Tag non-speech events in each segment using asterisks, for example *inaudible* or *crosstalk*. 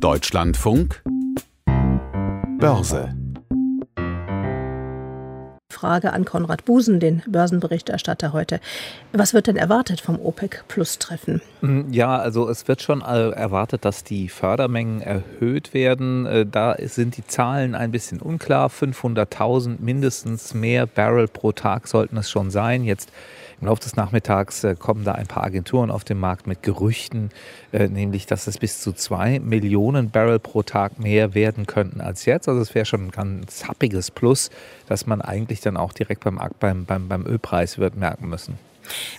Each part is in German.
Deutschlandfunk Börse Frage an Konrad Busen, den Börsenberichterstatter heute. Was wird denn erwartet vom OPEC-Plus-Treffen? Mm, ja, also es wird schon äh, erwartet, dass die Fördermengen erhöht werden. Äh, da sind die Zahlen ein bisschen unklar. 500.000 mindestens mehr Barrel pro Tag sollten es schon sein. Jetzt im Laufe des Nachmittags äh, kommen da ein paar Agenturen auf den Markt mit Gerüchten, äh, nämlich dass es bis zu zwei Millionen Barrel pro Tag mehr werden könnten als jetzt. Also es wäre schon ein ganz happiges Plus, das man eigentlich dann auch direkt beim, beim, beim, beim Ölpreis wird merken müssen.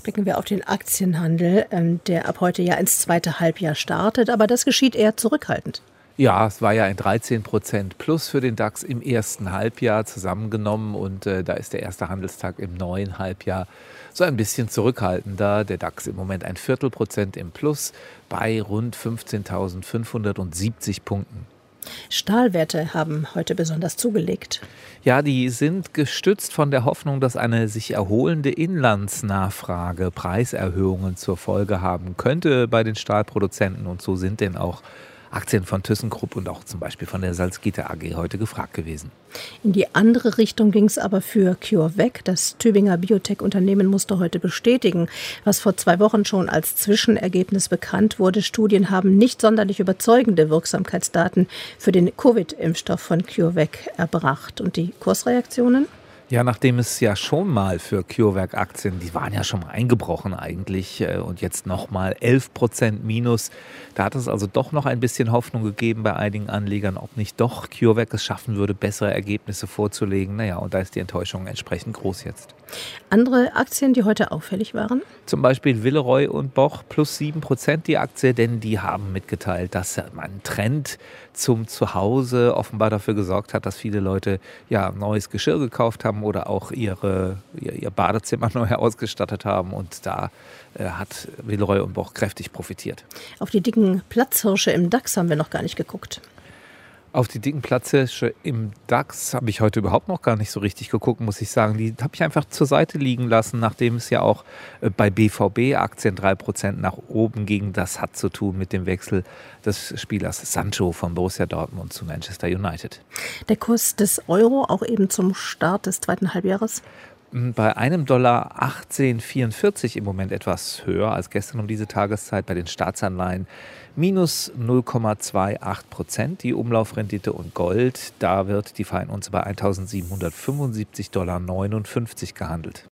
Blicken wir auf den Aktienhandel, ähm, der ab heute ja ins zweite Halbjahr startet, aber das geschieht eher zurückhaltend. Ja, es war ja ein 13 Prozent plus für den DAX im ersten Halbjahr zusammengenommen und äh, da ist der erste Handelstag im neuen Halbjahr so ein bisschen zurückhaltender. Der DAX im Moment ein Viertelprozent im Plus bei rund 15.570 Punkten. Stahlwerte haben heute besonders zugelegt. Ja, die sind gestützt von der Hoffnung, dass eine sich erholende Inlandsnachfrage Preiserhöhungen zur Folge haben könnte bei den Stahlproduzenten. Und so sind denn auch Aktien von ThyssenKrupp und auch zum Beispiel von der Salzgitter AG heute gefragt gewesen. In die andere Richtung ging es aber für CureVac. Das Tübinger Biotech-Unternehmen musste heute bestätigen, was vor zwei Wochen schon als Zwischenergebnis bekannt wurde. Studien haben nicht sonderlich überzeugende Wirksamkeitsdaten für den Covid-Impfstoff von CureVac erbracht. Und die Kursreaktionen? Ja, nachdem es ja schon mal für CureVac-Aktien, die waren ja schon mal eingebrochen eigentlich äh, und jetzt nochmal 11 Prozent Minus. Da hat es also doch noch ein bisschen Hoffnung gegeben bei einigen Anlegern, ob nicht doch CureVac es schaffen würde, bessere Ergebnisse vorzulegen. Naja, und da ist die Enttäuschung entsprechend groß jetzt. Andere Aktien, die heute auffällig waren? Zum Beispiel Villeroy und Boch plus 7 Prozent die Aktie, denn die haben mitgeteilt, dass ein Trend zum Zuhause offenbar dafür gesorgt hat, dass viele Leute ja neues Geschirr gekauft haben oder auch ihre, ihr, ihr Badezimmer *laughs* neu ausgestattet haben. Und da äh, hat Villeroy und Boch kräftig profitiert. Auf die dicken Platzhirsche im DAX haben wir noch gar nicht geguckt. Auf die dicken Platzhirsche im DAX habe ich heute überhaupt noch gar nicht so richtig geguckt, muss ich sagen. Die habe ich einfach zur Seite liegen lassen, nachdem es ja auch äh, bei BVB-Aktien 3% nach oben ging. Das hat zu tun mit dem Wechsel des Spielers Sancho von Borussia Dortmund zu Manchester United. Der Kurs des Euro auch eben zum Start des zweiten Halbjahres? Bei einem Dollar 18,44 im Moment etwas höher als gestern um diese Tageszeit bei den Staatsanleihen. Minus 0,28 Prozent die Umlaufrendite und Gold. Da wird die Feinunze bei 1775,59 Dollar gehandelt.